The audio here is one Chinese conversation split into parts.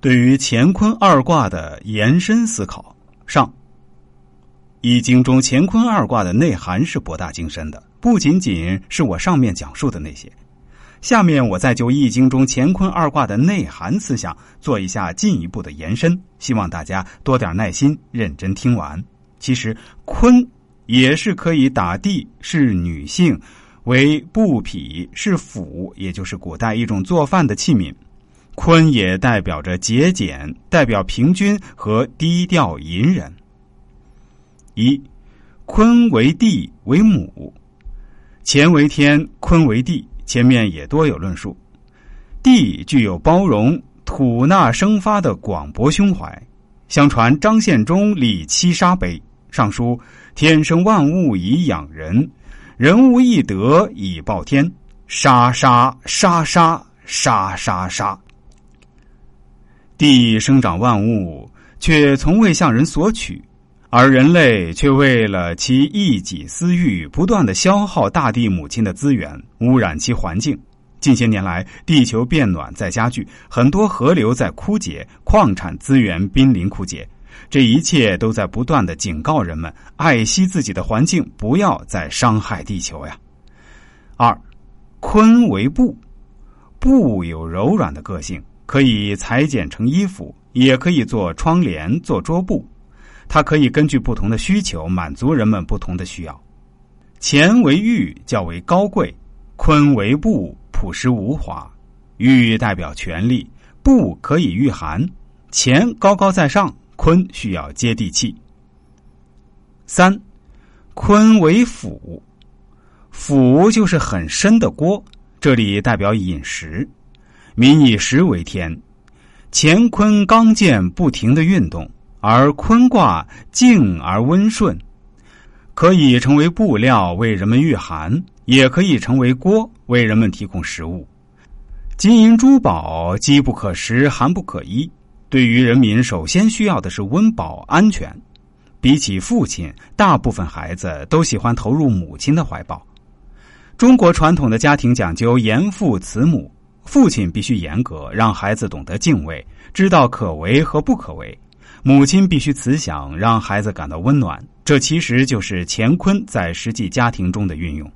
对于乾坤二卦的延伸思考，上。易经中乾坤二卦的内涵是博大精深的，不仅仅是我上面讲述的那些。下面我再就易经中乾坤二卦的内涵思想做一下进一步的延伸，希望大家多点耐心，认真听完。其实坤也是可以打地，是女性，为布匹，是釜，也就是古代一种做饭的器皿。坤也代表着节俭，代表平均和低调隐忍。一，坤为地为母，乾为天，坤为地，前面也多有论述。地具有包容、吐纳生发的广博胸怀。相传张献忠立七杀碑，上书：“天生万物以养人，人无一德以报天。杀杀杀杀杀杀杀。”地生长万物，却从未向人索取，而人类却为了其一己私欲，不断的消耗大地母亲的资源，污染其环境。近些年来，地球变暖在加剧，很多河流在枯竭，矿产资源濒临枯竭。这一切都在不断的警告人们：爱惜自己的环境，不要再伤害地球呀。二，坤为布，布有柔软的个性。可以裁剪成衣服，也可以做窗帘、做桌布。它可以根据不同的需求满足人们不同的需要。乾为玉，较为高贵；坤为布，朴实无华。玉代表权力，布可以御寒。乾高高在上，坤需要接地气。三，坤为釜，釜就是很深的锅，这里代表饮食。民以食为天，乾坤刚健不停的运动，而坤卦静而温顺，可以成为布料为人们御寒，也可以成为锅为人们提供食物。金银珠宝饥不可食，寒不可衣，对于人民首先需要的是温饱安全。比起父亲，大部分孩子都喜欢投入母亲的怀抱。中国传统的家庭讲究严父慈母。父亲必须严格，让孩子懂得敬畏，知道可为和不可为；母亲必须慈祥，让孩子感到温暖。这其实就是乾坤在实际家庭中的运用。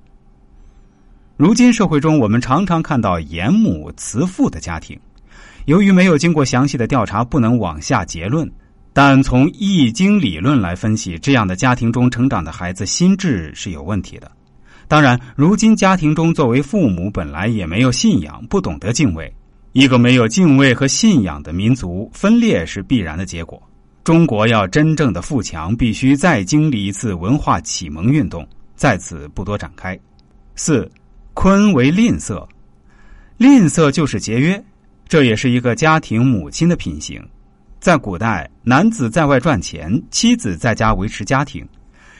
如今社会中，我们常常看到严母慈父的家庭，由于没有经过详细的调查，不能往下结论。但从易经理论来分析，这样的家庭中成长的孩子心智是有问题的。当然，如今家庭中作为父母本来也没有信仰，不懂得敬畏。一个没有敬畏和信仰的民族，分裂是必然的结果。中国要真正的富强，必须再经历一次文化启蒙运动，在此不多展开。四，坤为吝啬，吝啬就是节约，这也是一个家庭母亲的品行。在古代，男子在外赚钱，妻子在家维持家庭。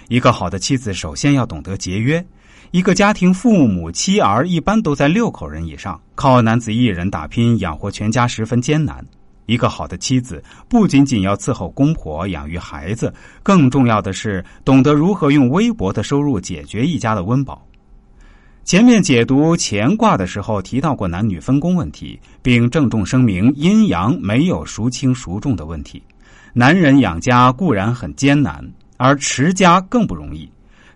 一个好的妻子，首先要懂得节约。一个家庭父母妻儿一般都在六口人以上，靠男子一人打拼养活全家十分艰难。一个好的妻子不仅仅要伺候公婆、养育孩子，更重要的是懂得如何用微薄的收入解决一家的温饱。前面解读乾卦的时候提到过男女分工问题，并郑重声明阴阳没有孰轻孰重的问题。男人养家固然很艰难，而持家更不容易。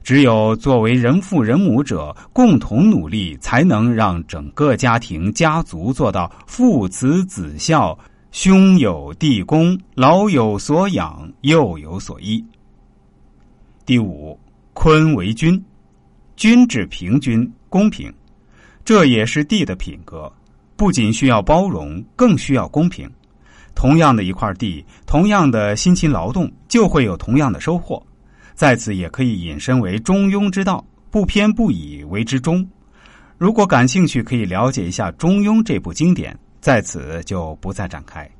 只有作为人父人母者共同努力，才能让整个家庭家族做到父慈子孝、兄友弟恭、老有所养、幼有所依。第五，坤为君，君指平均公平，这也是地的品格。不仅需要包容，更需要公平。同样的一块地，同样的辛勤劳动，就会有同样的收获。在此也可以引申为中庸之道，不偏不倚为之中。如果感兴趣，可以了解一下《中庸》这部经典，在此就不再展开。